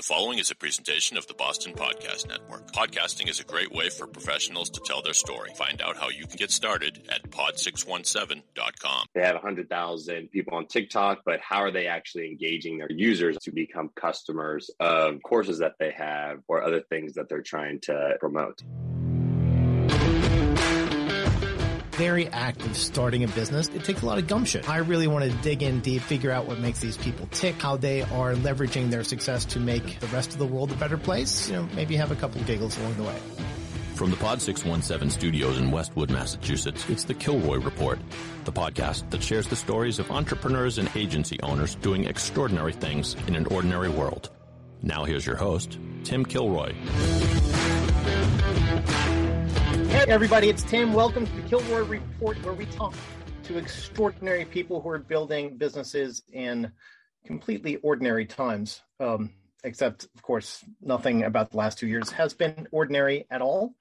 The following is a presentation of the Boston Podcast Network. Podcasting is a great way for professionals to tell their story. Find out how you can get started at pod617.com. They have 100,000 people on TikTok, but how are they actually engaging their users to become customers of courses that they have or other things that they're trying to promote? Very active starting a business, it takes a lot of gumption. I really want to dig in deep, figure out what makes these people tick, how they are leveraging their success to make the rest of the world a better place. You know, maybe have a couple giggles along the way. From the Pod 617 studios in Westwood, Massachusetts, it's the Kilroy Report, the podcast that shares the stories of entrepreneurs and agency owners doing extraordinary things in an ordinary world. Now here's your host, Tim Kilroy. Hey everybody, it's Tim. Welcome to the Kilroy Report, where we talk to extraordinary people who are building businesses in completely ordinary times. Um, except, of course, nothing about the last two years has been ordinary at all.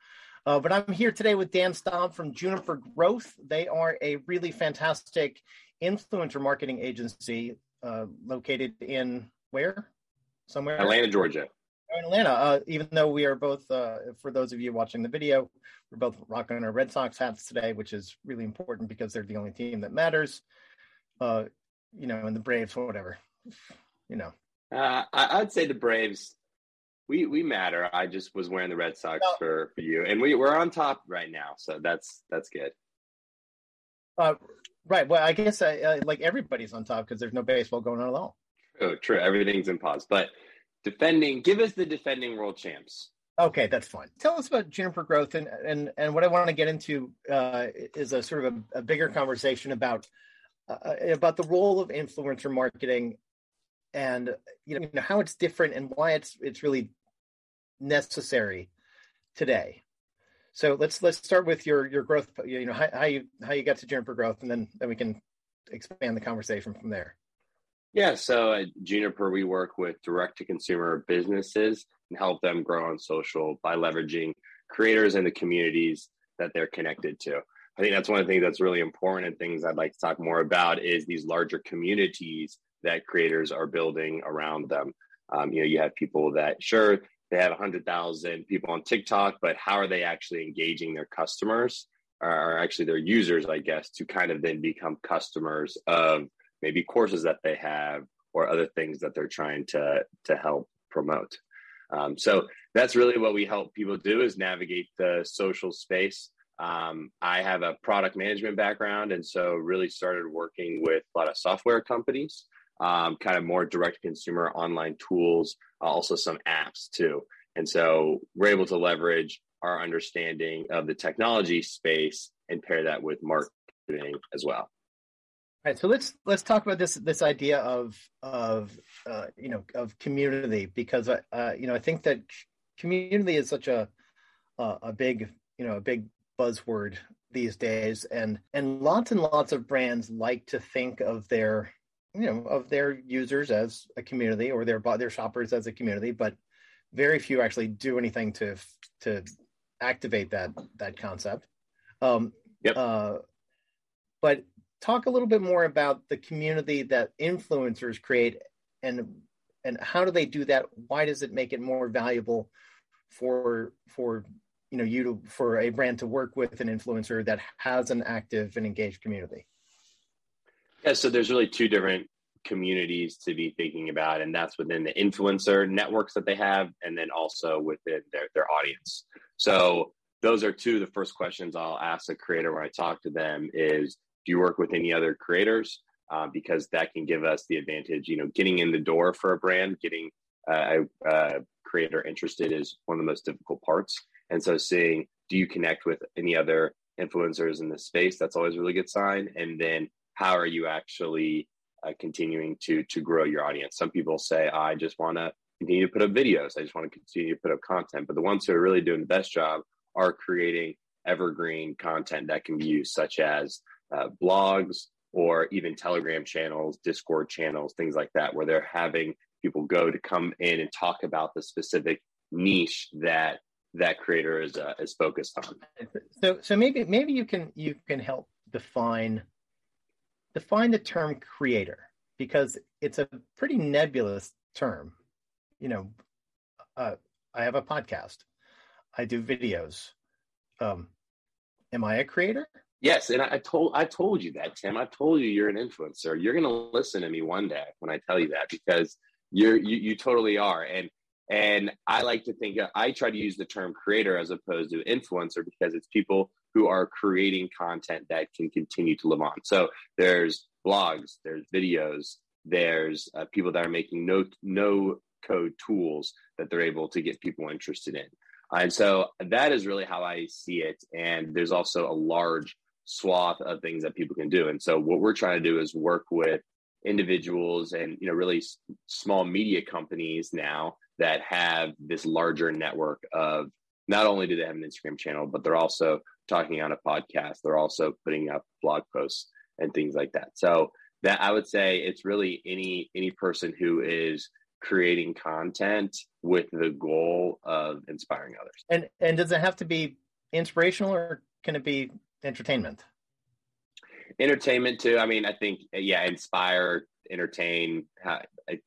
Uh, but I'm here today with Dan Staub from Juniper Growth. They are a really fantastic influencer marketing agency uh, located in where? Somewhere? Atlanta, Georgia in Atlanta. Uh, even though we are both, uh, for those of you watching the video, we're both rocking our Red Sox hats today, which is really important because they're the only team that matters. Uh, you know, and the Braves, whatever. You know, uh, I, would say the Braves. We we matter. I just was wearing the Red Sox no. for, for you, and we we're on top right now, so that's that's good. Uh, right. Well, I guess I, uh, like everybody's on top because there's no baseball going on at all. True. True. Everything's in pause, but defending. Give us the defending world champs. Okay, that's fine. Tell us about Juniper Growth, and and and what I want to get into uh, is a sort of a, a bigger conversation about uh, about the role of influencer marketing, and you know, how it's different and why it's it's really necessary today. So let's let's start with your your growth. You know how, how you how you got to Juniper Growth, and then then we can expand the conversation from there. Yeah, so at Juniper, we work with direct to consumer businesses and help them grow on social by leveraging creators and the communities that they're connected to. I think that's one of the things that's really important and things I'd like to talk more about is these larger communities that creators are building around them. Um, you know, you have people that sure they have 100,000 people on TikTok, but how are they actually engaging their customers or actually their users, I guess, to kind of then become customers of maybe courses that they have or other things that they're trying to to help promote. Um, so that's really what we help people do is navigate the social space. Um, I have a product management background, and so really started working with a lot of software companies, um, kind of more direct consumer online tools, uh, also some apps too. And so we're able to leverage our understanding of the technology space and pair that with marketing as well. All right, so let's let's talk about this this idea of of uh, you know of community because I uh, you know I think that community is such a a big you know a big buzzword these days and and lots and lots of brands like to think of their you know of their users as a community or their their shoppers as a community but very few actually do anything to to activate that that concept um yep. uh but talk a little bit more about the community that influencers create and and how do they do that? Why does it make it more valuable for for you know you to for a brand to work with an influencer that has an active and engaged community? Yeah so there's really two different communities to be thinking about and that's within the influencer networks that they have and then also within their, their audience. So those are two of the first questions i'll ask a creator when i talk to them is do you work with any other creators? Uh, because that can give us the advantage. You know, getting in the door for a brand, getting uh, a, a creator interested is one of the most difficult parts. And so, seeing do you connect with any other influencers in the space? That's always a really good sign. And then, how are you actually uh, continuing to to grow your audience? Some people say, I just want to continue to put up videos. I just want to continue to put up content. But the ones who are really doing the best job are creating evergreen content that can be used, such as uh, blogs or even Telegram channels, Discord channels, things like that, where they're having people go to come in and talk about the specific niche that that creator is uh, is focused on. So so maybe maybe you can you can help define define the term creator because it's a pretty nebulous term. You know, uh, I have a podcast. I do videos. Um, am I a creator? Yes, and I, I told I told you that, Tim. I told you you're an influencer. You're gonna listen to me one day when I tell you that because you're you, you totally are. And and I like to think I try to use the term creator as opposed to influencer because it's people who are creating content that can continue to live on. So there's blogs, there's videos, there's uh, people that are making no no code tools that they're able to get people interested in. And so that is really how I see it. And there's also a large swath of things that people can do. And so what we're trying to do is work with individuals and you know really small media companies now that have this larger network of not only do they have an Instagram channel, but they're also talking on a podcast. They're also putting up blog posts and things like that. So that I would say it's really any any person who is creating content with the goal of inspiring others. And and does it have to be inspirational or can it be entertainment? Entertainment too. I mean, I think yeah, inspire, entertain. I, you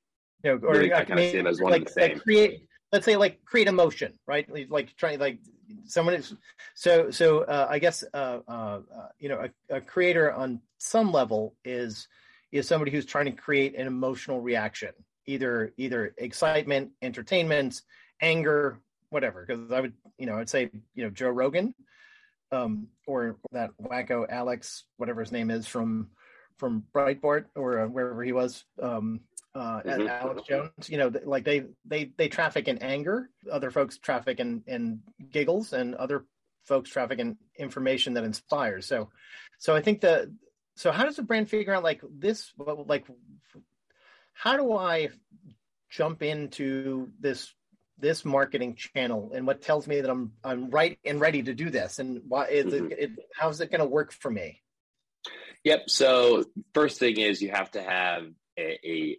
know, or really, I, kind of see them as one like, the same. Like create, let's say, like create emotion, right? Like trying, like someone is. So, so uh, I guess uh, uh, uh, you know, a, a creator on some level is is somebody who's trying to create an emotional reaction, either either excitement, entertainment, anger, whatever. Because I would, you know, I'd say, you know, Joe Rogan, um, or that wacko Alex, whatever his name is from from Breitbart or uh, wherever he was, um, uh, mm-hmm. Alex Jones. You know, like they they they traffic in anger. Other folks traffic in in giggles, and other folks traffic in information that inspires. So, so I think that. So how does a brand figure out like this? Like, how do I jump into this this marketing channel and what tells me that I'm I'm right and ready to do this and why is mm-hmm. it, it how's it going to work for me? Yep. So first thing is you have to have a, a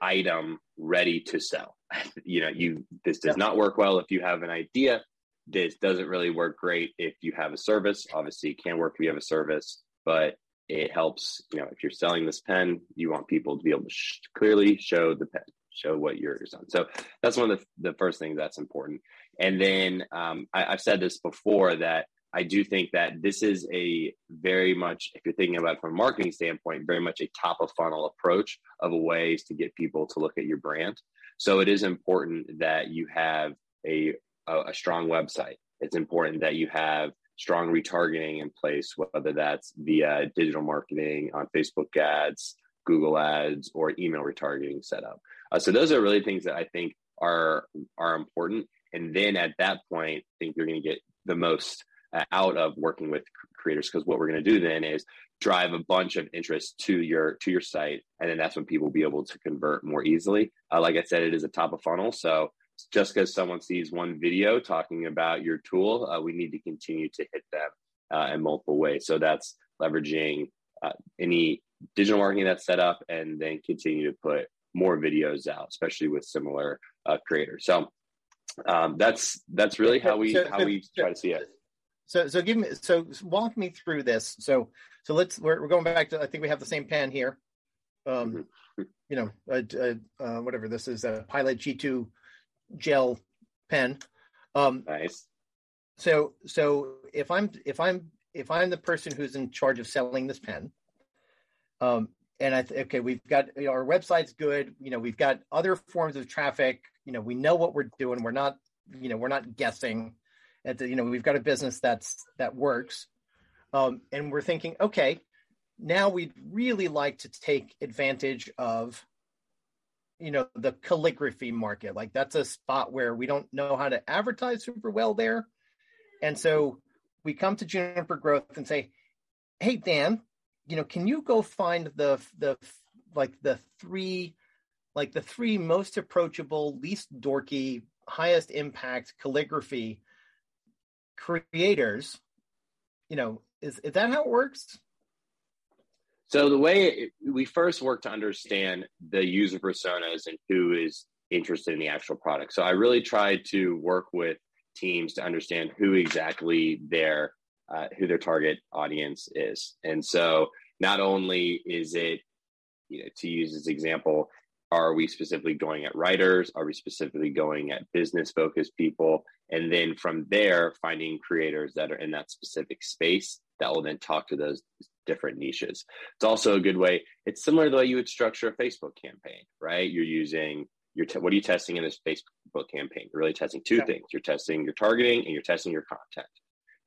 item ready to sell. you know, you this does not work well if you have an idea. This doesn't really work great if you have a service. Obviously, it can work if you have a service, but it helps. You know, if you're selling this pen, you want people to be able to sh- clearly show the pen show what you're on. So that's one of the, the first things that's important. And then um, I, I've said this before that I do think that this is a very much, if you're thinking about it from a marketing standpoint, very much a top of funnel approach of ways to get people to look at your brand. So it is important that you have a, a, a strong website. It's important that you have strong retargeting in place, whether that's via digital marketing on Facebook ads, Google ads, or email retargeting setup. Uh, so those are really things that I think are are important. And then at that point, I think you're going to get the most uh, out of working with creators because what we're going to do then is drive a bunch of interest to your to your site, and then that's when people will be able to convert more easily. Uh, like I said, it is a top of funnel, so just because someone sees one video talking about your tool, uh, we need to continue to hit them uh, in multiple ways. So that's leveraging uh, any digital marketing that's set up, and then continue to put more videos out, especially with similar uh, creators. So um, that's that's really how we how we try to see it. So so give me so walk me through this. So so let's we're, we're going back to I think we have the same pen here. Um, mm-hmm. you know, uh, uh, whatever this is, a Pilot G2 gel pen. Um, nice. So so if I'm if I'm if I'm the person who's in charge of selling this pen, um, and I th- okay, we've got you know, our website's good. You know, we've got other forms of traffic. You know, we know what we're doing. We're not, you know, we're not guessing. At the, you know, we've got a business that's that works, um, and we're thinking, okay, now we'd really like to take advantage of, you know, the calligraphy market. Like that's a spot where we don't know how to advertise super well there, and so we come to Juniper Growth and say, hey Dan, you know, can you go find the the like the three like the three most approachable, least dorky, highest impact calligraphy creators? You know, is is that how it works? So the way it, we first work to understand the user personas and who is interested in the actual product. So I really tried to work with teams to understand who exactly their uh, who their target audience is. And so not only is it, you know, to use this example, are we specifically going at writers? Are we specifically going at business focused people? And then from there, finding creators that are in that specific space that will then talk to those different niches. It's also a good way. It's similar to the way you would structure a Facebook campaign, right? You're using your te- what are you testing in this Facebook campaign? You're really testing two yeah. things. You're testing your targeting and you're testing your content.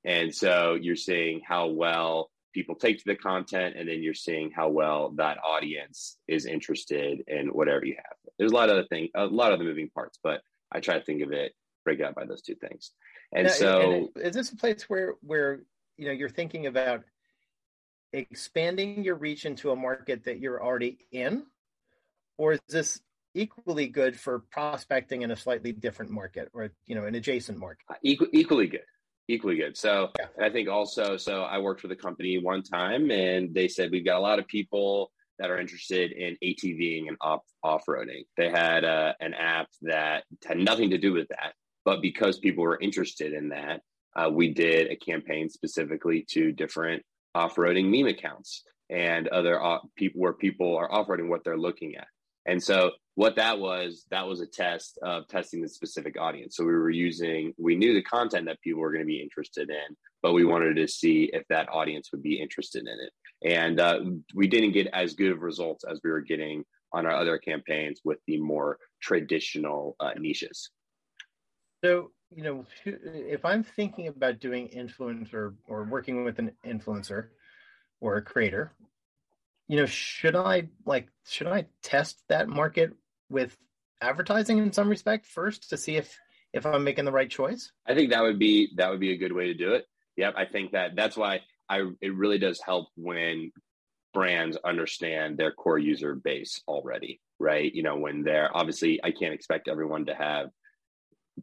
And so you're seeing how well people take to the content and then you're seeing how well that audience is interested in whatever you have. There's a lot of other things a lot of the moving parts but i try to think of it break it up by those two things. And now, so and is this a place where where you know you're thinking about expanding your reach into a market that you're already in? Or is this equally good for prospecting in a slightly different market or you know an adjacent market? Uh, equal, equally good equally good. So yeah. I think also, so I worked with a company one time and they said, we've got a lot of people that are interested in ATVing and off off roading. They had uh, an app that had nothing to do with that, but because people were interested in that, uh, we did a campaign specifically to different off roading meme accounts and other uh, people where people are off roading what they're looking at. And so what that was, that was a test of testing the specific audience. So we were using, we knew the content that people were going to be interested in, but we wanted to see if that audience would be interested in it. And uh, we didn't get as good of results as we were getting on our other campaigns with the more traditional uh, niches. So, you know, if I'm thinking about doing influencer or working with an influencer or a creator, you know, should I like should I test that market with advertising in some respect first to see if if I'm making the right choice? I think that would be that would be a good way to do it. Yep, I think that that's why I it really does help when brands understand their core user base already, right? You know, when they're obviously I can't expect everyone to have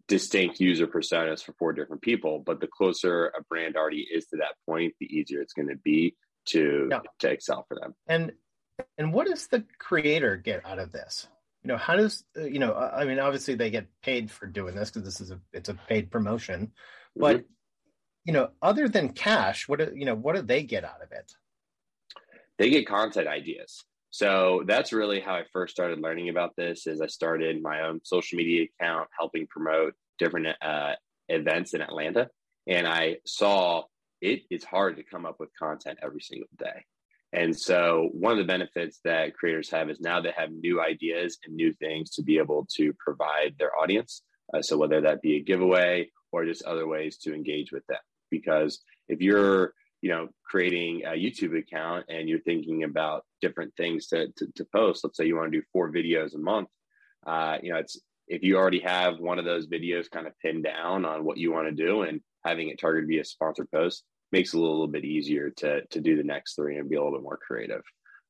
distinct user personas for four different people, but the closer a brand already is to that point, the easier it's going to be to yeah. to excel for them. And and what does the creator get out of this? You know, how does uh, you know? I mean, obviously they get paid for doing this because this is a it's a paid promotion, but mm-hmm. you know, other than cash, what do you know? What do they get out of it? They get content ideas. So that's really how I first started learning about this. Is I started my own social media account, helping promote different uh, events in Atlanta, and I saw it is hard to come up with content every single day. And so, one of the benefits that creators have is now they have new ideas and new things to be able to provide their audience. Uh, so, whether that be a giveaway or just other ways to engage with them. Because if you're you know creating a youtube account and you're thinking about different things to, to, to post let's say you want to do four videos a month uh, you know it's if you already have one of those videos kind of pinned down on what you want to do and having it targeted via sponsored post makes it a little bit easier to to do the next three and be a little bit more creative.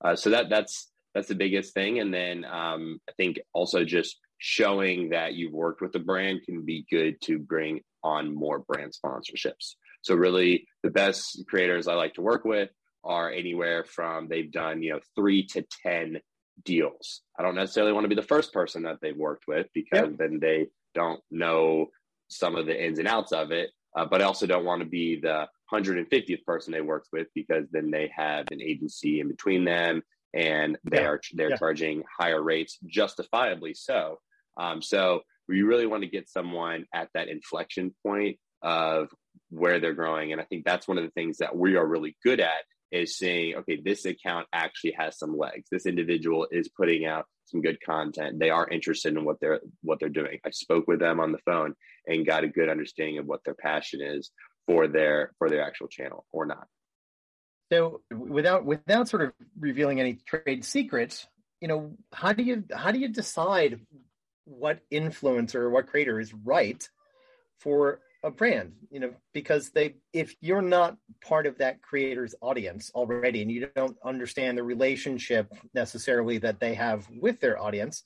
Uh, so that that's that's the biggest thing, and then um, I think also just showing that you've worked with the brand can be good to bring on more brand sponsorships. So really, the best creators I like to work with are anywhere from they've done you know three to ten deals. I don't necessarily want to be the first person that they've worked with because yep. then they don't know some of the ins and outs of it. Uh, but I also don't want to be the 150th person they worked with because then they have an agency in between them and they yeah. are they're yeah. charging higher rates, justifiably so. Um, so we really want to get someone at that inflection point of where they're growing, and I think that's one of the things that we are really good at is saying, okay, this account actually has some legs. This individual is putting out some good content. They are interested in what they're what they're doing. I spoke with them on the phone and got a good understanding of what their passion is for their for their actual channel or not. So without without sort of revealing any trade secrets, you know, how do you how do you decide what influencer or what creator is right for a brand you know because they if you're not part of that creator's audience already and you don't understand the relationship necessarily that they have with their audience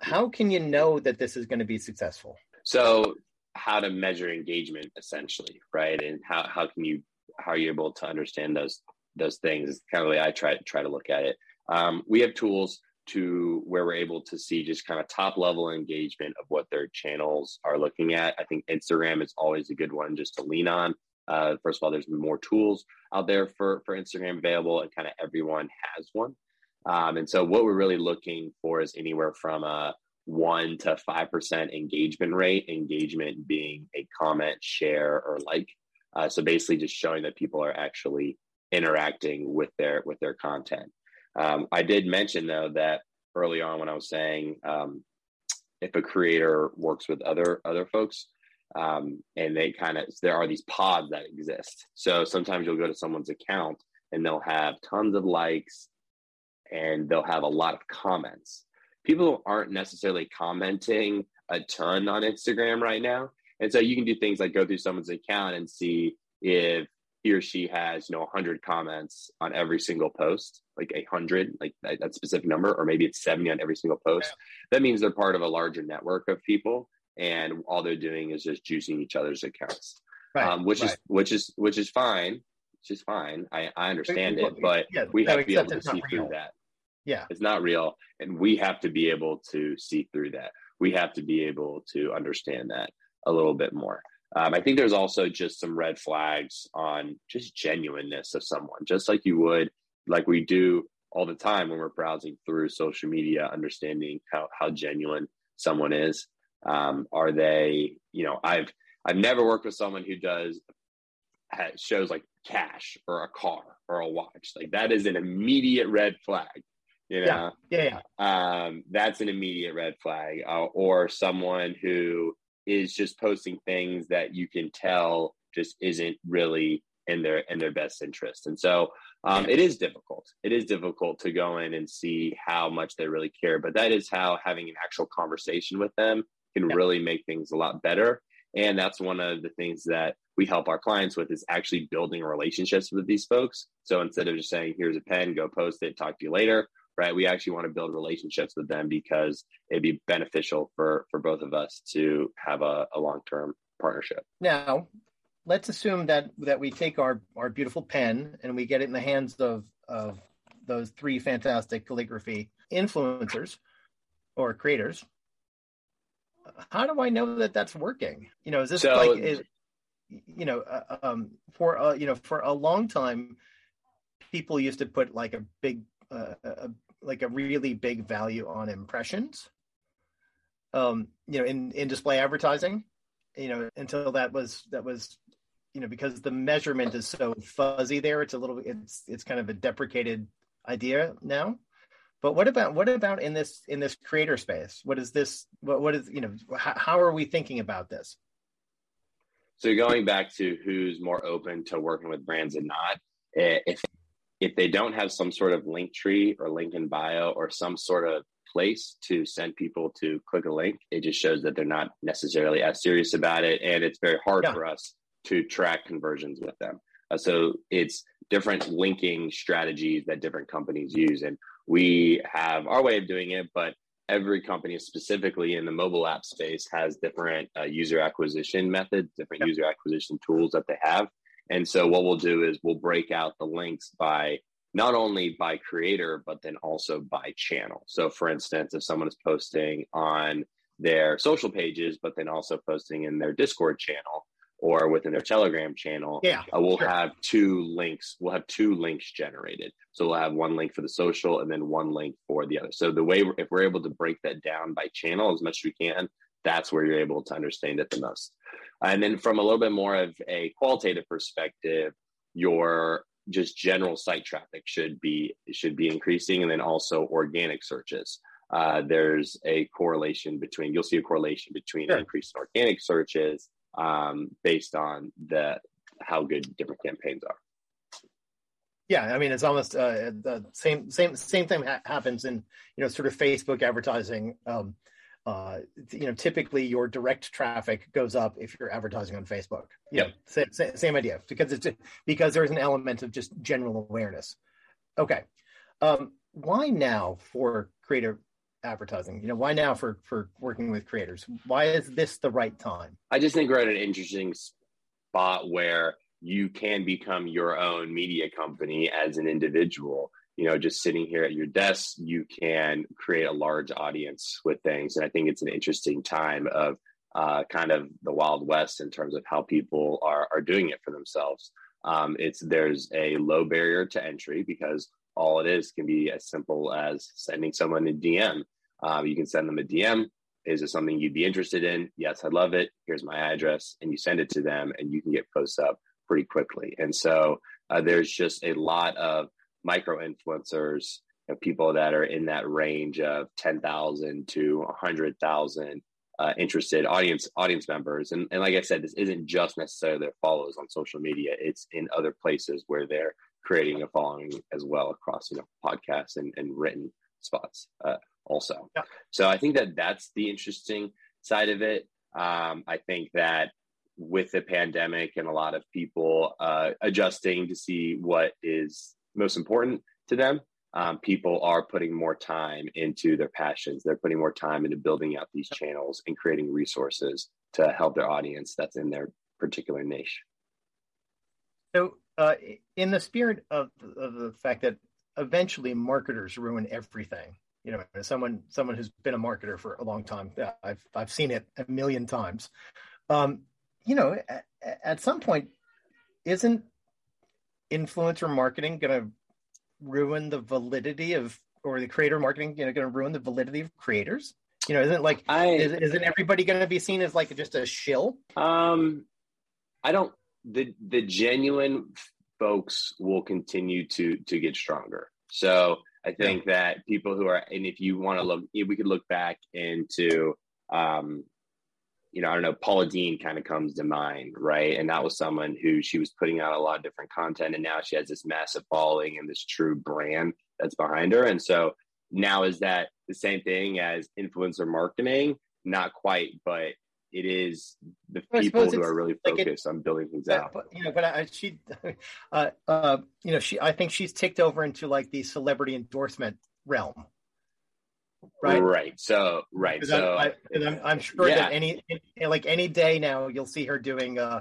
how can you know that this is going to be successful? So how to measure engagement essentially right? And how, how can you how are you able to understand those those things? It's kind of the way i try try to look at it. Um, we have tools to where we're able to see just kind of top level engagement of what their channels are looking at. I think Instagram is always a good one just to lean on. Uh, first of all, there's more tools out there for, for Instagram available, and kind of everyone has one. Um, and so what we're really looking for is anywhere from a one to five percent engagement rate. Engagement being a comment, share, or like. Uh, so basically, just showing that people are actually interacting with their with their content. Um, I did mention though that early on when I was saying um, if a creator works with other other folks, um, and they kind of there are these pods that exist. So sometimes you'll go to someone's account and they'll have tons of likes, and they'll have a lot of comments. People aren't necessarily commenting a ton on Instagram right now, and so you can do things like go through someone's account and see if he or she has you know 100 comments on every single post like a 100 like that, that, specific number or maybe it's 70 on every single post that means they're part of a larger network of people and all they're doing is just juicing each other's accounts. Right. um, which right. is which is which is fine which is fine. I, I understand it but yeah, we have to be able to see through that. Yeah. It's not real and we have to be able to see through that. We have to be able to understand that a little bit more. Um, I think there's also just some red flags on just genuineness of someone, just like you would, like we do all the time when we're browsing through social media, understanding how how genuine someone is. Um, are they, you know, I've I've never worked with someone who does shows like cash or a car or a watch. Like that is an immediate red flag. You know, yeah, yeah, yeah. Um, that's an immediate red flag. Uh, or someone who is just posting things that you can tell just isn't really in their in their best interest. And so um, it is difficult. It is difficult to go in and see how much they really care. But that is how having an actual conversation with them can yeah. really make things a lot better. And that's one of the things that we help our clients with is actually building relationships with these folks. So instead of just saying, here's a pen, go post it, talk to you later, right? We actually want to build relationships with them because it'd be beneficial for for both of us to have a, a long term partnership. Now, let's assume that that we take our our beautiful pen and we get it in the hands of of those three fantastic calligraphy influencers or creators. How do I know that that's working? You know, is this so, like is, you know uh, um, for uh, you know for a long time people used to put like a big uh, a like a really big value on impressions um you know in in display advertising you know until that was that was you know because the measurement is so fuzzy there it's a little it's it's kind of a deprecated idea now but what about what about in this in this creator space what is this what, what is you know how, how are we thinking about this so going back to who's more open to working with brands and not eh, if if they don't have some sort of link tree or link in bio or some sort of place to send people to click a link, it just shows that they're not necessarily as serious about it. And it's very hard yeah. for us to track conversions with them. Uh, so it's different linking strategies that different companies use. And we have our way of doing it, but every company specifically in the mobile app space has different uh, user acquisition methods, different yep. user acquisition tools that they have. And so what we'll do is we'll break out the links by not only by creator, but then also by channel. So for instance, if someone is posting on their social pages, but then also posting in their Discord channel or within their Telegram channel, yeah, uh, we'll sure. have two links. We'll have two links generated. So we'll have one link for the social and then one link for the other. So the way, if we're able to break that down by channel as much as we can, that's where you're able to understand it the most. And then from a little bit more of a qualitative perspective, your just general site traffic should be should be increasing, and then also organic searches. Uh, there's a correlation between you'll see a correlation between sure. increased organic searches um, based on the how good different campaigns are. Yeah, I mean it's almost uh, the same same same thing ha- happens in you know sort of Facebook advertising. Um, uh, you know, typically your direct traffic goes up if you're advertising on Facebook. Yeah, same, same, idea because it's because there's an element of just general awareness. Okay, um, why now for creator advertising? You know, why now for for working with creators? Why is this the right time? I just think we're at an interesting spot where you can become your own media company as an individual you know just sitting here at your desk you can create a large audience with things and i think it's an interesting time of uh, kind of the wild west in terms of how people are are doing it for themselves um, it's there's a low barrier to entry because all it is can be as simple as sending someone a DM. Um, you can send them a DM. Is it something you'd be interested in? Yes, I love it. Here's my address, and you send it to them, and you can get posts up pretty quickly. And so uh, there's just a lot of micro influencers, people that are in that range of ten thousand to hundred thousand uh, interested audience audience members. And, and like I said, this isn't just necessarily their followers on social media. It's in other places where they're creating a following as well across you know podcasts and, and written spots uh, also. Yeah. So I think that that's the interesting side of it. Um, I think that with the pandemic and a lot of people uh, adjusting to see what is most important to them um, people are putting more time into their passions. They're putting more time into building out these channels and creating resources to help their audience that's in their particular niche. So, uh, in the spirit of, of the fact that eventually marketers ruin everything, you know, someone someone who's been a marketer for a long time, I've I've seen it a million times. Um, you know, at, at some point, isn't influencer marketing going to ruin the validity of or the creator marketing you know going to ruin the validity of creators? You know isn't like I, is, isn't everybody going to be seen as like just a shill? Um i don't the the genuine folks will continue to to get stronger so i think yeah. that people who are and if you want to look we could look back into um you know, I don't know, Paula Deen kind of comes to mind, right? And that was someone who she was putting out a lot of different content, and now she has this massive following and this true brand that's behind her. And so now is that the same thing as influencer marketing? Not quite, but it is the people who are really focused like it, on building things but, out. But, you know, but I, she, uh, uh, you know, she, I think she's ticked over into like the celebrity endorsement realm right? Right. So right. So I, am I'm sure yeah. that any like any day now you'll see her doing uh,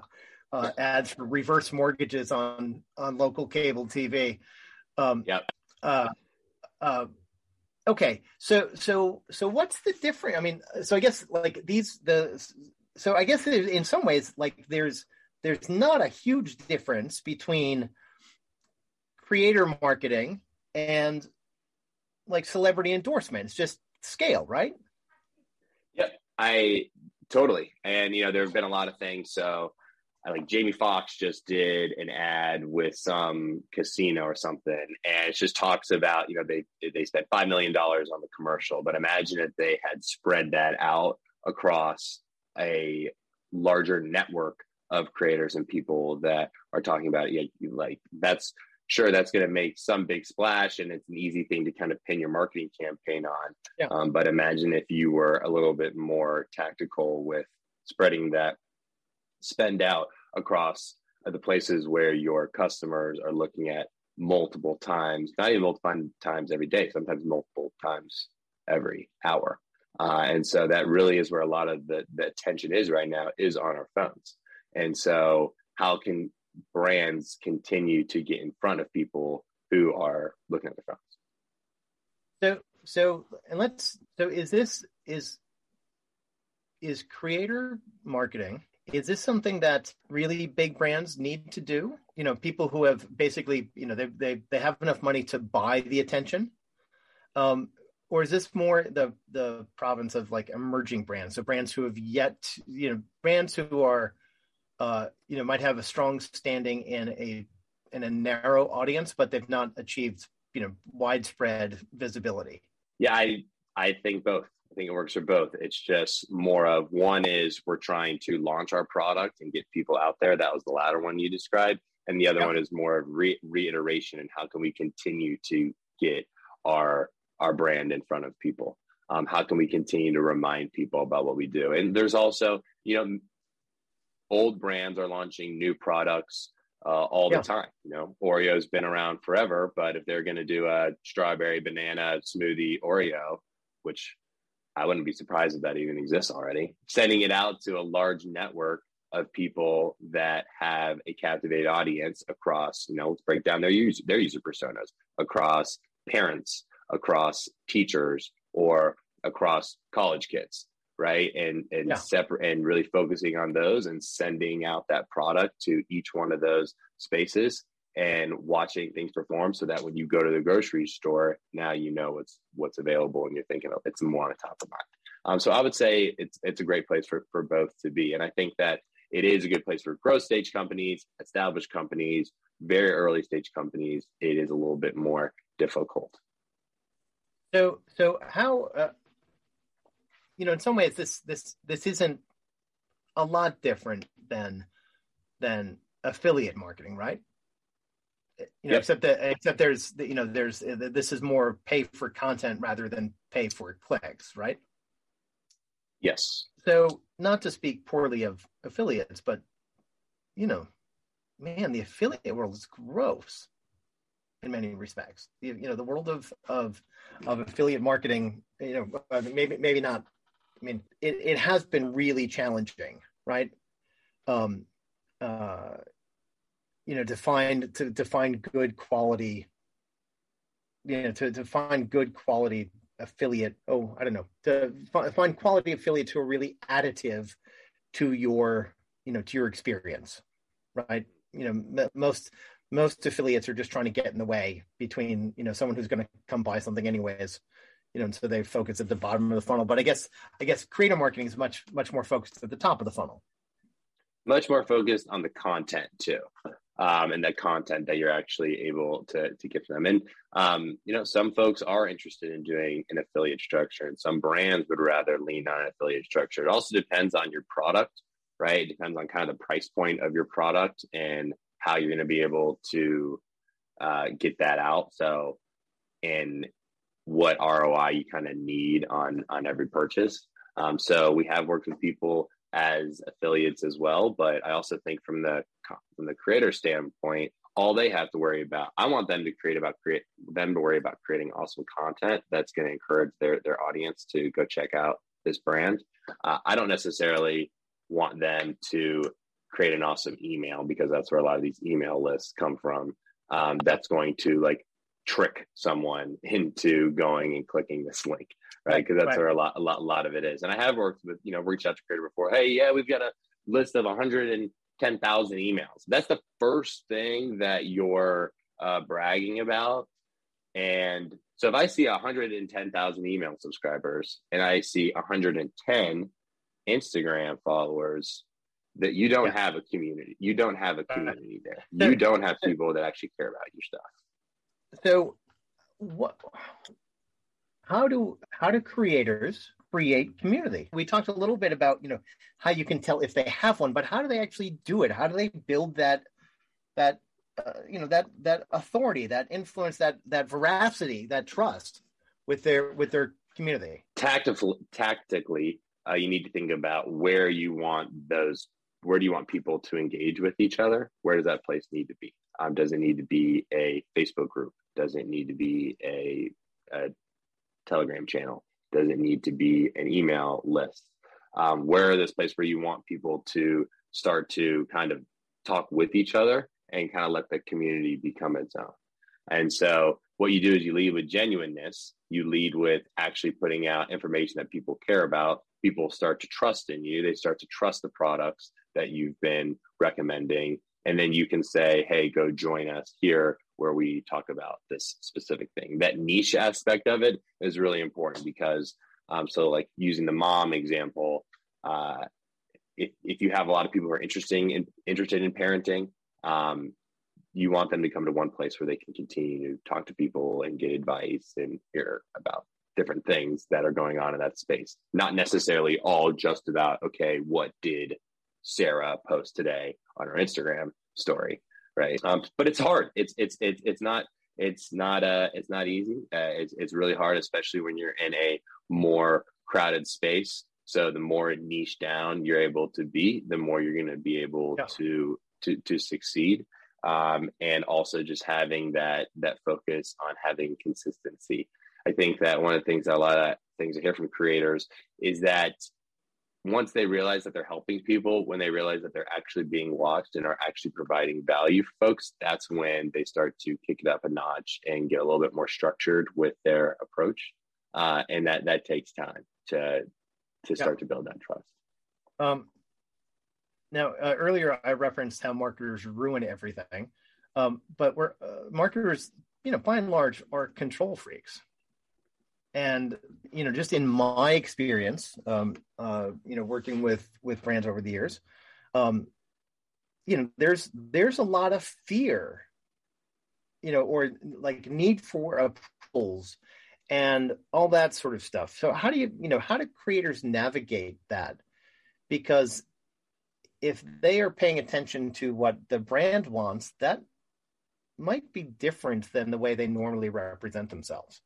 uh, ads for reverse mortgages on on local cable TV. Um, yep. Uh, uh, okay. So so so what's the difference? I mean, so I guess like these the so I guess in some ways like there's there's not a huge difference between creator marketing and like celebrity endorsements, just scale, right? Yep, I totally. And you know, there have been a lot of things. So, like Jamie Foxx just did an ad with some casino or something, and it just talks about you know they they spent five million dollars on the commercial, but imagine if they had spread that out across a larger network of creators and people that are talking about it. Yeah, like that's sure that's going to make some big splash and it's an easy thing to kind of pin your marketing campaign on yeah. um, but imagine if you were a little bit more tactical with spreading that spend out across the places where your customers are looking at multiple times not even multiple times every day sometimes multiple times every hour uh, and so that really is where a lot of the, the attention is right now is on our phones and so how can brands continue to get in front of people who are looking at their phones. So, so, and let's. So, is this is is creator marketing? Is this something that really big brands need to do? You know, people who have basically, you know, they they they have enough money to buy the attention. Um, or is this more the the province of like emerging brands so brands who have yet you know brands who are uh, you know might have a strong standing in a in a narrow audience, but they've not achieved you know widespread visibility. Yeah, I I think both. I think it works for both. It's just more of one is we're trying to launch our product and get people out there. That was the latter one you described, and the other yep. one is more of re- reiteration and how can we continue to get our our brand in front of people. Um, how can we continue to remind people about what we do? And there's also, you know, old brands are launching new products uh, all yeah. the time. You know, Oreo's been around forever, but if they're going to do a strawberry banana smoothie Oreo, which I wouldn't be surprised if that even exists already, sending it out to a large network of people that have a captivated audience across, you know, let's break down their user their user personas across parents, across teachers, or across college kids right? And and yeah. separate and really focusing on those and sending out that product to each one of those spaces and watching things perform so that when you go to the grocery store now you know what's what's available and you're thinking it's more on top of mind. Um, so i would say it's it's a great place for for both to be. And i think that it is a good place for growth stage companies established companies very early stage companies. It is a little bit more difficult. So so how uh, you know in some ways this this this isn't a lot different than than affiliate marketing right you know yep. except that except there's you know there's this is more pay for content rather than pay for clicks right? Yes. So not to speak poorly of affiliates but you know man the affiliate world is gross in many respects. You, you know the world of of of affiliate marketing you know maybe maybe not i mean it, it has been really challenging right? Um uh you know to find to, to find good quality you know to, to find good quality affiliate oh i don't know to find quality affiliates who are really additive to your you know to your experience right? You know most most affiliates are just trying to get in the way between you know someone who's going to come buy something anyways you know and so they focus at the bottom of the funnel. But i guess i guess creator marketing is much much more focused at the top of the funnel. Much more focused on the content too um, and the content that you're actually able to, to give them. And, um, you know, some folks are interested in doing an affiliate structure and some brands would rather lean on an affiliate structure. It also depends on your product, right? It depends on kind of the price point of your product and how you're going to be able to uh, get that out. So, and what ROI you kind of need on, on every purchase. Um, so we have worked with people as affiliates as well. But I also think from the from the creator standpoint, all they have to worry about, I want them to create about create them to worry about creating awesome content that's going to encourage their their audience to go check out this brand. Uh, I don't necessarily want them to create an awesome email because that's where a lot of these email lists come from. Um, that's going to like trick someone into going and clicking this link right? Because that's right. where a lot, a lot, a lot of it is. And I have worked with, you know, reached out to creator before. Hey, yeah, we've got a list of 110,000 emails. That's the first thing that you're uh, bragging about. And so if I see 110,000 email subscribers and I see 110 Instagram followers, that you don't yeah. have a community. You don't have a community there. You don't have people that actually care about your stuff. So, what how do how do creators create community? We talked a little bit about you know how you can tell if they have one but how do they actually do it? How do they build that that uh, you know that that authority that influence that that veracity that trust with their with their community? Tactically tactically uh, you need to think about where you want those where do you want people to engage with each other? Where does that place need to be? Um, does it need to be a facebook group? Does it need to be a, a Telegram channel? Does it need to be an email list? Um, where are this place where you want people to start to kind of talk with each other and kind of let the community become its own? And so what you do is you lead with genuineness. You lead with actually putting out information that people care about. People start to trust in you. They start to trust the products that you've been recommending. And then you can say, hey, go join us here where we talk about this specific thing. That niche aspect of it is really important because, um, so like using the mom example, uh, if, if you have a lot of people who are interested in interested in parenting, um, you want them to come to one place where they can continue to talk to people and get advice and hear about different things that are going on in that space. Not necessarily all just about okay, what did Sarah post today on her Instagram story? Right? Um, but it's hard. It's it's it's it's not it's not uh it's not easy. Uh, it's it's really hard, especially when you're in a more crowded space. So the more niche down you're able to be, the more you're going to be able yeah. to to to succeed. Um, and also just having that that focus on having consistency. I think that one of the things that a lot of things I hear from creators is that once they realize that they're helping people, when they realize that they're actually being watched and are actually providing value for folks, that's when they start to kick it up a notch and get a little bit more structured with their approach. Uh, and that that takes time to to start yeah. to build that trust. Um, now, uh, earlier I referenced how marketers ruin everything. Um, but we're uh, marketers, you know, by and large, are control freaks. And you know, just in my experience, um, uh, you know, working with with brands over the years, um, you know, there's there's a lot of fear, you know, or like need for approvals and all that sort of stuff. So how do you, you know, how do creators navigate that? Because if they are paying attention to what the brand wants, that might be different than the way they normally represent themselves.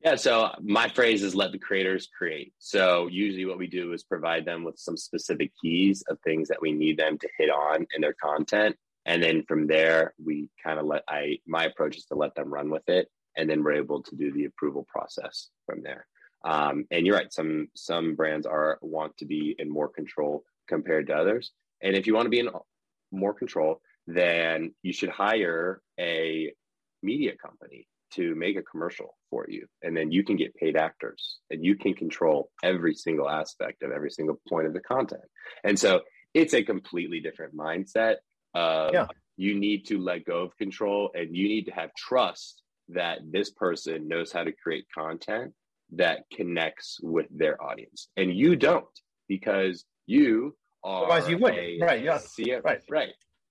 Yeah, so my phrase is let the creators create. So usually what we do is provide them with some specific keys of things that we need them to hit on in their content. And then from there, we kind of let I my approach is to let them run with it. And then we're able to do the approval process from there. Um, and you're right, some some brands are want to be in more control compared to others. And if you want to be in more control, then you should hire a media company to make a commercial for you. And then you can get paid actors and you can control every single aspect of every single point of the content. And so it's a completely different mindset. Of yeah. You need to let go of control and you need to have trust that this person knows how to create content that connects with their audience. And you don't because you are Otherwise you would. right. CM, right. Right.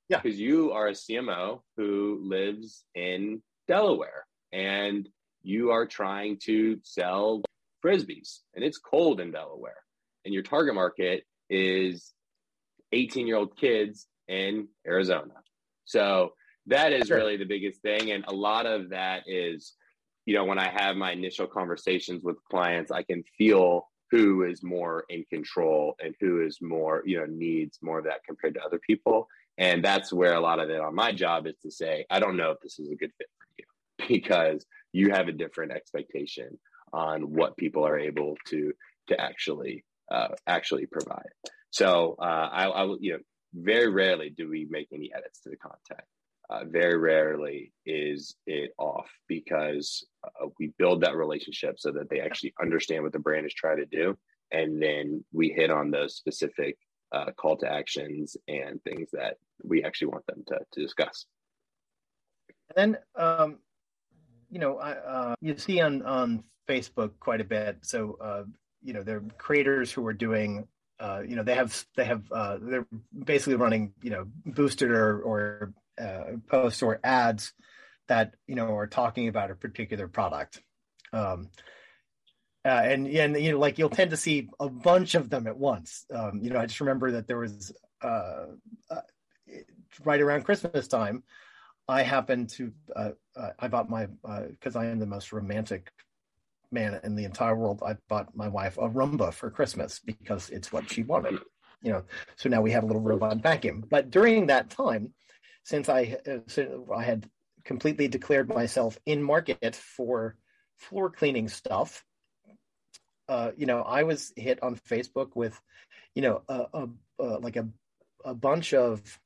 Yeah. Because you are a CMO who lives in Delaware and you are trying to sell frisbees and it's cold in Delaware and your target market is 18 year old kids in Arizona. So that is sure. really the biggest thing. And a lot of that is, you know, when I have my initial conversations with clients, I can feel who is more in control and who is more, you know, needs more of that compared to other people. And that's where a lot of it on my job is to say, I don't know if this is a good fit because you have a different expectation on what people are able to to actually uh, actually provide. So uh, I, I you know, very rarely do we make any edits to the content. Uh, very rarely is it off because uh, we build that relationship so that they actually understand what the brand is trying to do, and then we hit on those specific uh, call to actions and things that we actually want them to to discuss. And then um, you know, uh, you see on on Facebook quite a bit. So, uh, you know, there are creators who are doing, uh, you know, they have they have uh, they're basically running, you know, boosted or or uh, posts or ads that you know are talking about a particular product. Um, uh, and and you know, like you'll tend to see a bunch of them at once. Um, you know, I just remember that there was uh, uh, right around Christmas time. I happened to uh, uh, I bought my because uh, I am the most romantic man in the entire world. I bought my wife a Roomba for Christmas because it's what she wanted. You know, so now we have a little robot vacuum. But during that time, since I uh, I had completely declared myself in market for floor cleaning stuff, uh, you know, I was hit on Facebook with, you know, a, a, a like a a bunch of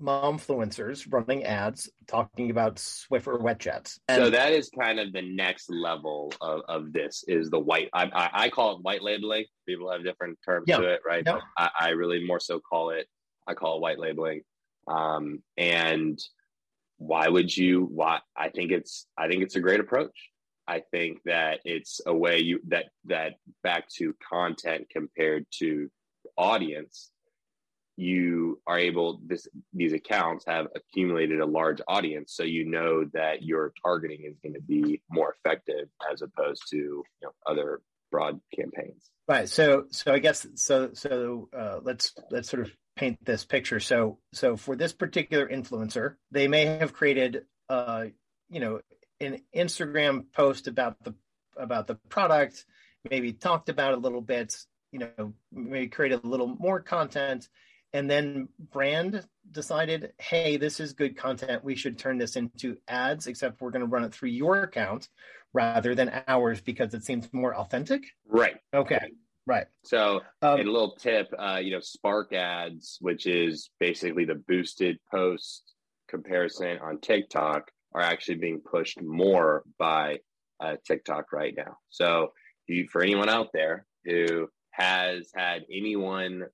momfluencers running ads talking about Swiffer wet jets. And so that is kind of the next level of, of this is the white. I, I, I call it white labeling. People have different terms yeah. to it, right? Yeah. I, I, really more so call it. I call it white labeling. Um, and why would you? Why I think it's I think it's a great approach. I think that it's a way you that that back to content compared to audience you are able this these accounts have accumulated a large audience so you know that your targeting is going to be more effective as opposed to you know other broad campaigns. Right so so i guess so so uh, let's let's sort of paint this picture. So so for this particular influencer they may have created uh you know an instagram post about the about the product maybe talked about a little bit you know maybe created a little more content and then brand decided hey this is good content. We should turn this into ads except we're going to run it through your account rather than ours because it seems more authentic. Right. Okay right. So um, a little tip uh, you know spark ads which is basically the boosted post comparison on tiktok are actually being pushed more by uh, tiktok right now. So you, for anyone out there who has had anyone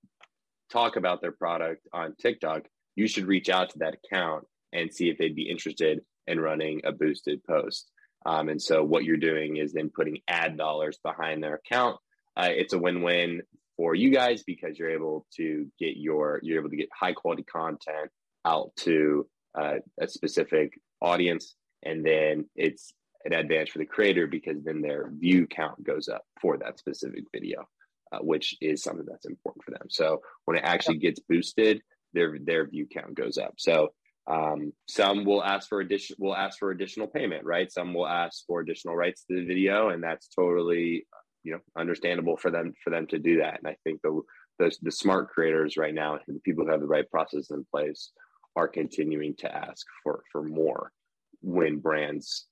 talk about their product on TikTok, you should reach out to that account and see if they'd be interested in running a boosted post. Um, and so what you're doing is then putting ad dollars behind their account. Uh, it's a win-win for you guys because you're able to get your you're able to get high quality content out to uh, a specific audience, and then it's an advantage for the creator because then their view count goes up for that specific video, uh, which is something that's important for them. So when it actually gets boosted, their their view count goes up. So um, some will ask for addition will ask for additional payment, right? Some will ask for additional rights to the video, and that's totally you know understandable for them for them to do that. And I think the the, the smart creators right now, the people who have the right process in place, are continuing to ask for for more when brands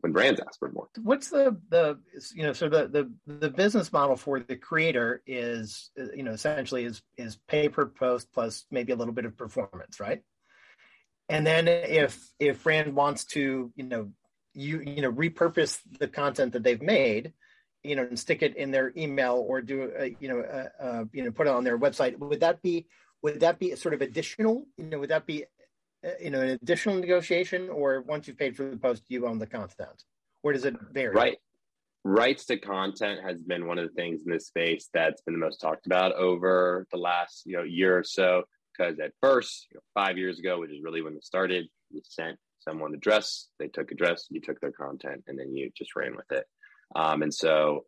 when brands ask for more. What's the the you know so the the the business model for the creator is you know essentially is is pay per post plus maybe a little bit of performance, right? and then if if brand wants to you know you you know repurpose the content that they've made you know and stick it in their email or do a, you know uh, uh, you know put it on their website would that be would that be sort of additional you know would that be uh, you know an additional negotiation or once you've paid for the post you own the content or does it vary right rights to content has been one of the things in this space that's been the most talked about over the last you know year or so because at first, you know, five years ago, which is really when it started, you sent someone a dress, they took a dress, you took their content, and then you just ran with it. Um, and so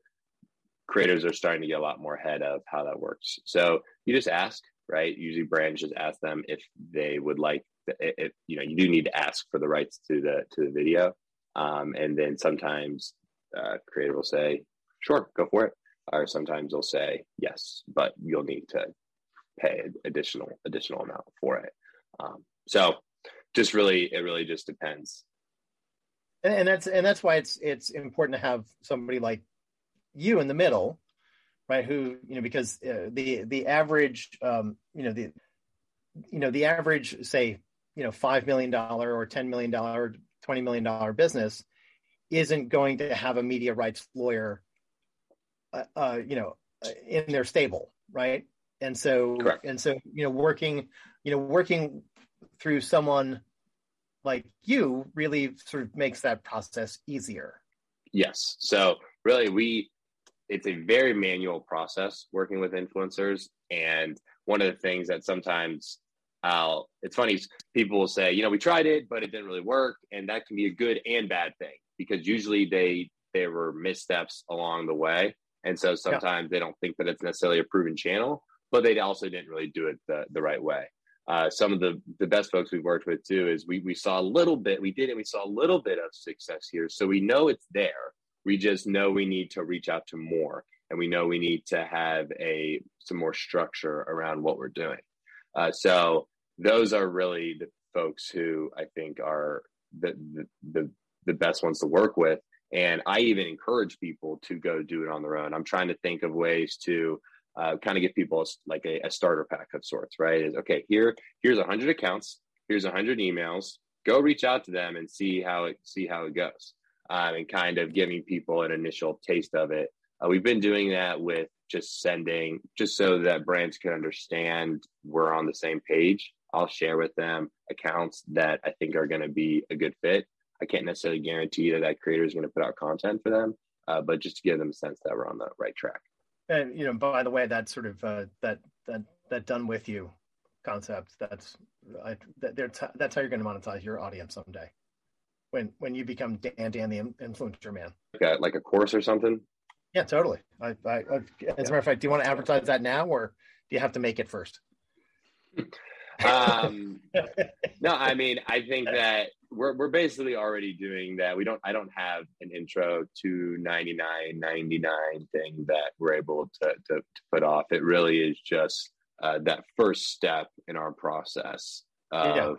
creators are starting to get a lot more ahead of how that works. So you just ask, right? Usually brands just ask them if they would like, if you know, you do need to ask for the rights to the to the video, um, and then sometimes uh, creator will say, "Sure, go for it," or sometimes they'll say, "Yes, but you'll need to pay additional additional amount for it. Um, so just really, it really just depends. And, and that's and that's why it's it's important to have somebody like you in the middle, right? Who you know because uh, the the average um, you know the you know the average say you know five million dollar or ten million dollar twenty million dollar business isn't going to have a media rights lawyer uh, uh, you know in their stable right? And so Correct. and so you know working you know working through someone like you really sort of makes that process easier. Yes. So really we it's a very manual process working with influencers. And one of the things that sometimes I'll it's funny people will say you know we tried it but it didn't really work and that can be a good and bad thing because usually they there were missteps along the way and so sometimes yeah. they don't think that it's necessarily a proven channel but they also didn't really do it the, the right way. Uh, some of the the best folks we've worked with too is we we saw a little bit we did it we saw a little bit of success here so we know it's there we just know we need to reach out to more and we know we need to have a some more structure around what we're doing uh, so those are really the folks who i think are the, the the best ones to work with and i even encourage people to go do it on their own i'm trying to think of ways to uh, kind of give people like a, a, starter pack of sorts, right? Is okay, here, here's a hundred accounts, here's a hundred emails, go reach out to them and see how it, see how it goes. Um, and kind of giving people an initial taste of it. Uh, we've been doing that with just sending, just so that brands can understand we're on the same page. I'll share with them accounts that I think are going to be a good fit. I can't necessarily guarantee that that creator is going to put out content for them, uh, but just to give them a sense that we're on the right track and you know by the way that sort of uh, that that that done with you concept that's I, that, that's how you're going to monetize your audience someday when when you become Dan Dan the influencer man like a, like a course or something yeah totally I, I, I as a matter of fact do you want to advertise that now or do you have to make it first um, no, I mean, I think that we're we're basically already doing that. We don't. I don't have an intro to ninety nine ninety nine thing that we're able to to, to put off. It really is just uh, that first step in our process of yeah.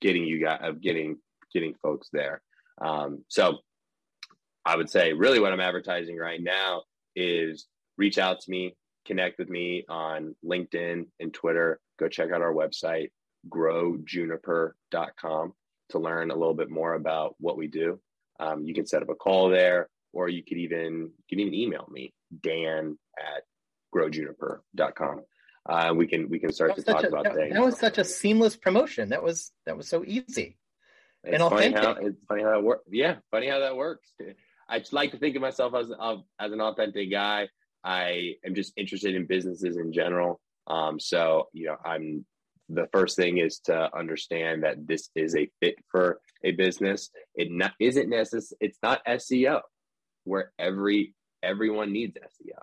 getting you guys of getting getting folks there. Um, so I would say really what I'm advertising right now is reach out to me, connect with me on LinkedIn and Twitter. Go check out our website, growjuniper.com, to learn a little bit more about what we do. Um, you can set up a call there, or you could even you can even email me, Dan at growjuniper.com. uh, we can we can start to talk a, about that, things. That was such a seamless promotion. That was that was so easy. It's and funny authentic. how it's funny how that works. Yeah, funny how that works. I just like to think of myself as as an authentic guy. I am just interested in businesses in general. Um, so you know, I'm the first thing is to understand that this is a fit for a business. It not isn't necessary. It's not SEO, where every everyone needs SEO,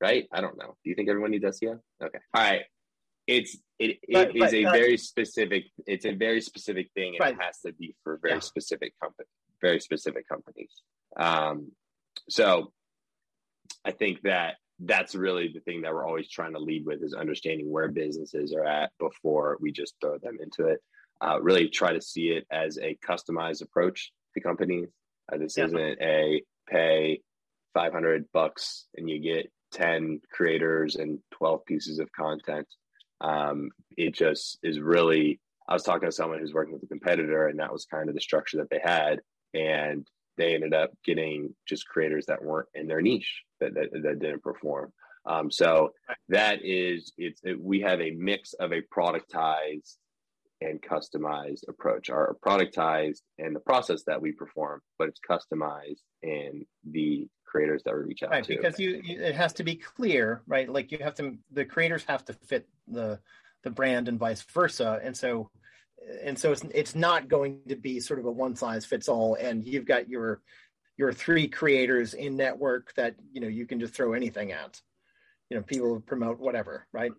right? I don't know. Do you think everyone needs SEO? Okay, all right. It's it, it but, is but, a uh, very specific. It's a very specific thing, and right. it has to be for very yeah. specific company, very specific companies. Um, so I think that that's really the thing that we're always trying to lead with is understanding where businesses are at before we just throw them into it. Uh, really try to see it as a customized approach to companies. Uh, this yeah. isn't a pay 500 bucks and you get 10 creators and 12 pieces of content. Um, it just is really, I was talking to someone who's working with a competitor and that was kind of the structure that they had. And they ended up getting just creators that weren't in their niche that, that, that didn't perform. Um, so that is it's it, we have a mix of a productized and customized approach. Our productized and the process that we perform, but it's customized in the creators that we reach out right, to. Because you, it has to be clear, right? Like you have to, the creators have to fit the the brand and vice versa. And so and so it's it's not going to be sort of a one size fits all and you've got your your three creators in network that you know you can just throw anything at. You know people promote whatever right?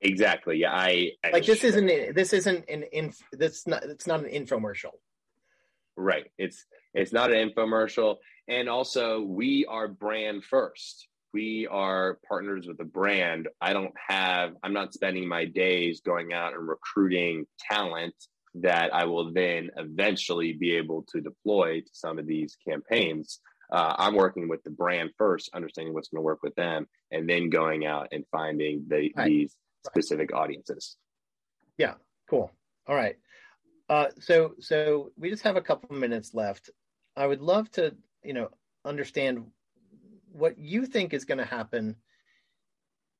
Exactly. Yeah i, I like this isn't this isn't an inf this not it's not an infomercial. Right. It's it's not an infomercial and also we are brand first we are partners with a brand, I don't have, I'm not spending my days going out and recruiting talent that I will then eventually be able to deploy to some of these campaigns. Uh, I'm working with the brand first, understanding what's going to work with them, and then going out and finding the, right. these specific right. audiences. Yeah, cool. All right. Uh, so, so we just have a couple minutes left. I would love to, you know, understand what you think is going to happen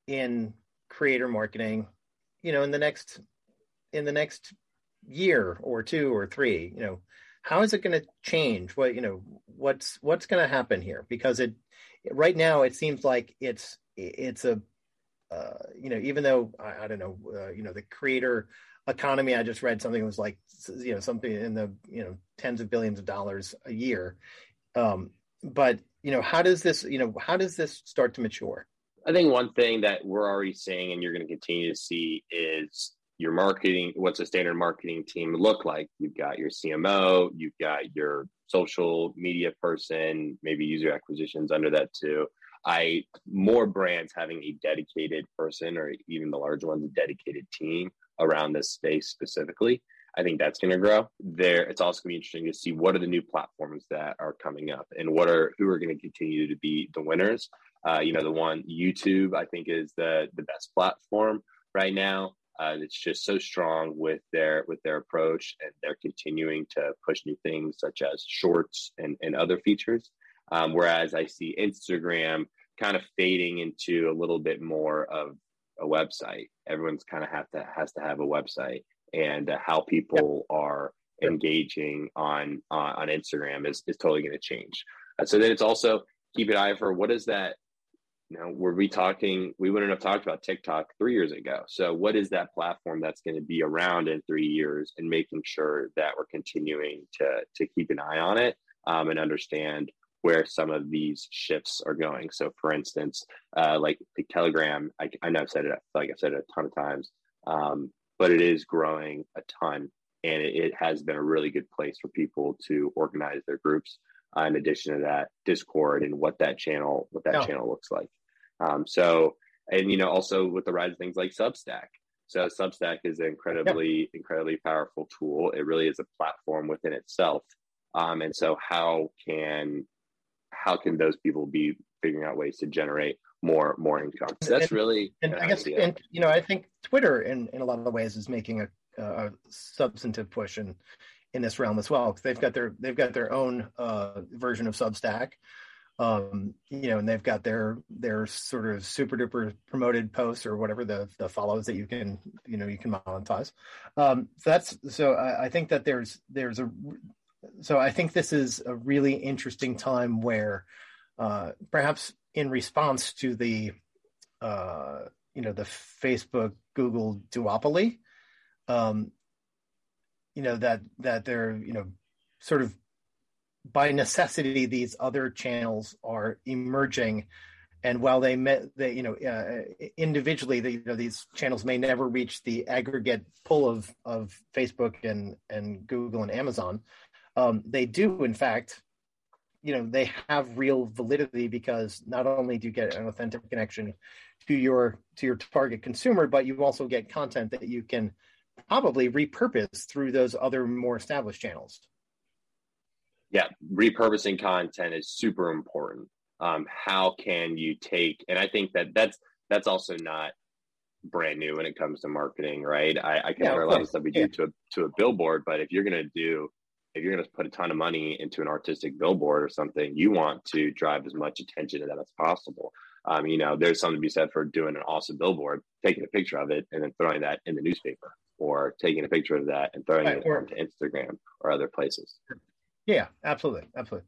in creator marketing you know in the next in the next year or two or three you know how is it going to change? What you know what's what's going to happen here? Because it right now it seems like it's it's a uh, you know even though I, I don't know uh, you know the creator economy i just read something was like you know something in the you know tens of billions of dollars a year. Um, but you know how does this you know how does this start to mature? I think one thing that we're already seeing and you're going to continue to see is your marketing what's a standard marketing team look like? You've got your cmo you've got your social media person maybe user acquisitions under that too. I more brands having a dedicated person or even the large ones a dedicated team around this space specifically I think that's going to grow. There, it's also going to be interesting to see what are the new platforms that are coming up and what are who are going to continue to be the winners. Uh, you know, the one YouTube I think is the the best platform right now. Uh, it's just so strong with their with their approach, and they're continuing to push new things such as shorts and and other features. Um, whereas I see Instagram kind of fading into a little bit more of a website. Everyone's kind of have to has to have a website, and uh, how people yep. are engaging on uh, on Instagram is is totally going to change. Uh, so then it's also keep an eye for what is that. You know, were we talking? We wouldn't have talked about TikTok three years ago. So what is that platform that's going to be around in three years, and making sure that we're continuing to to keep an eye on it um, and understand where some of these shifts are going. So, for instance, uh, like the Telegram, I, I know I've said it, like I've said it a ton of times. Um, but it is growing a ton and it, it has been a really good place for people to organize their groups uh, in addition to that discord and what that channel what that channel looks like. Um, so and you know also with the rise of things like substack. So substack is an incredibly incredibly powerful tool. It really is a platform within itself. Um, and so how can how can those people be figuring out ways to generate more more income. So that's and, really and I guess idea. and you know I think Twitter in in a lot of the ways is making a, a substantive push in in this realm as well because they've got their they've got their own uh, version of Substack. um, you know, and they've got their their sort of super duper promoted posts or whatever the the follows that you can you know you can monetize. Um, so that's so I, I think that there's there's a so I think this is a really interesting time where uh, perhaps in response to the uh, you know the Facebook Google duopoly, um, you know that that they're you know sort of by necessity, these other channels are emerging. And while they met, they you know uh, individually, you know these channels may never reach the aggregate pull of of Facebook and and Google and Amazon. Um, they do, in fact, you know, they have real validity because not only do you get an authentic connection to your to your target consumer, but you also get content that you can probably repurpose through those other more established channels yeah, repurposing content is super important. Um, how can you take? And I think that that's that's also not brand new when it comes to marketing, right? I, I compare yeah, a lot of stuff we do yeah. to a, to a billboard, but if you're going to do if you're going to put a ton of money into an artistic billboard or something, you want to drive as much attention to that as possible. Um, you know, there's something to be said for doing an awesome billboard, taking a picture of it, and then throwing that in the newspaper, or taking a picture of that and throwing right, it or, onto Instagram or other places. Yeah, absolutely, absolutely.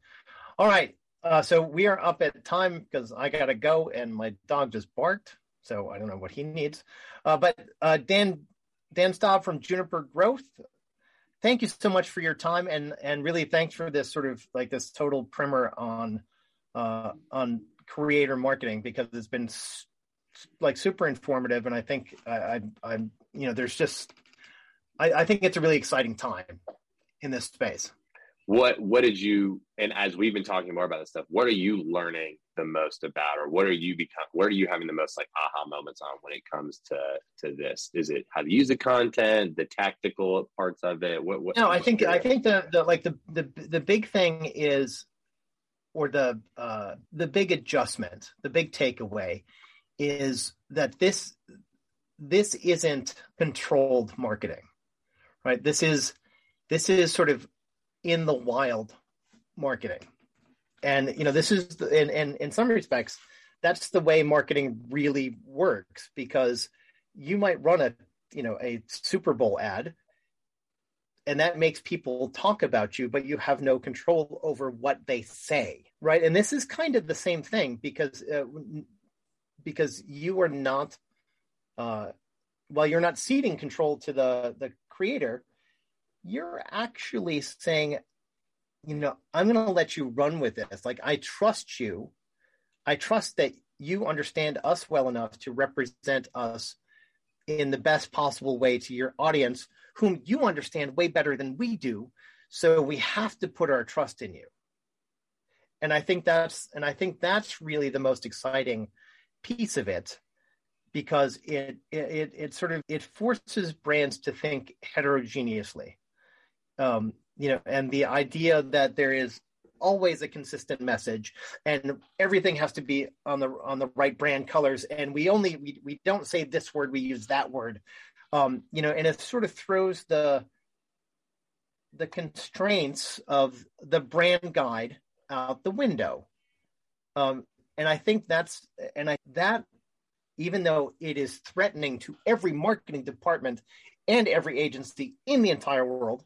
All right, uh, so we are up at time because I gotta go, and my dog just barked, so I don't know what he needs. Uh, but uh, Dan Dan Staub from Juniper Growth, thank you so much for your time, and and really thanks for this sort of like this total primer on uh, on creator marketing because it's been like super informative, and I think I, I am you know there's just I, I think it's a really exciting time in this space what what did you and as we've been talking more about this stuff what are you learning the most about or what are you become where are you having the most like aha moments on when it comes to to this? Is it how to use the content the tactical parts of it? What, what no i think i think the, the like the, the the big thing is or the uh the big adjustment the big takeaway is that this this isn't controlled marketing right? This is this is sort of in the wild marketing. And you know, this is the, and in some respects, that's the way marketing really works because you might run a you know a Super Bowl ad and that makes people talk about you but you have no control over what they say right and this is kind of the same thing because uh, because you are not uh, while you're not ceding control to the the creator you're actually saying, you know, I'm going to let you run with this. Like, I trust you. I trust that you understand us well enough to represent us in the best possible way to your audience, whom you understand way better than we do. So we have to put our trust in you. And I think that's and I think that's really the most exciting piece of it because it it it sort of it forces brands to think heterogeneously um, you know, and the idea that there is always a consistent message and everything has to be on the on the right brand colors. And we only we, we don't say this word we use that word. Um you know and it sort of throws the the constraints of the brand guide out the window. Um and i think that's and i that even though it is threatening to every marketing department and every agency in the entire world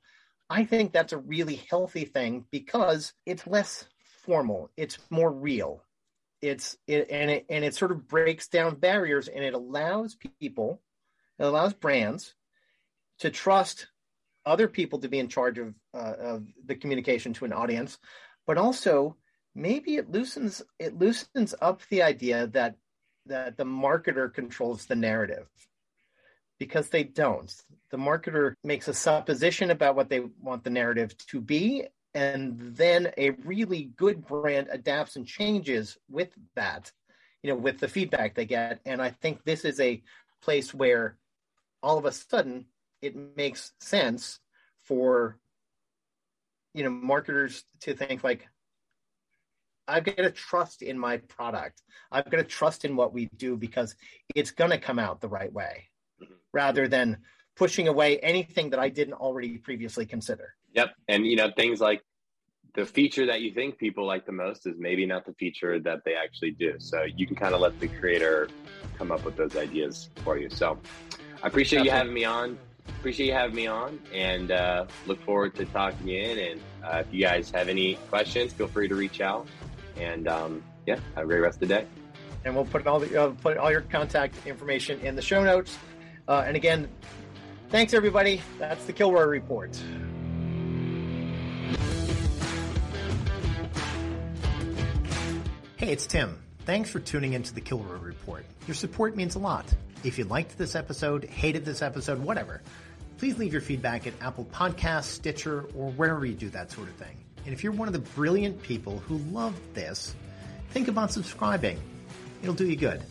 I think that's a really healthy thing because it's less formal, it's more real. It's it, and it and it sort of breaks down barriers and it allows people, it allows brands to trust other people to be in charge of uh, of the communication to an audience, but also maybe it loosens it loosens up the idea that that the marketer controls the narrative because they don't. The marketer makes a supposition about what they want the narrative to be, and then a really good brand adapts and changes with that, you know, with the feedback they get. And I think this is a place where all of a sudden it makes sense for you know marketers to think like I've got to trust in my product. I've got to trust in what we do because it's going to come out the right way rather than pushing away anything that I didn't already previously consider. Yep. And, you know, things like the feature that you think people like the most is maybe not the feature that they actually do. So you can kind of let the creator come up with those ideas for you. So I appreciate Definitely. you having me on. Appreciate you having me on, and uh, look forward to talking in. And uh, if you guys have any questions, feel free to reach out. And um, yeah, have a great rest of the day. And we'll put all the uh, put all your contact information in the show notes. Uh, and again, thanks everybody. That's the Kilroy Report. Hey, it's Tim. Thanks for tuning into the Kilroy Report. Your support means a lot. If you liked this episode, hated this episode, whatever, please leave your feedback at Apple Podcasts, Stitcher, or wherever you do that sort of thing. And if you're one of the brilliant people who love this, think about subscribing. It'll do you good.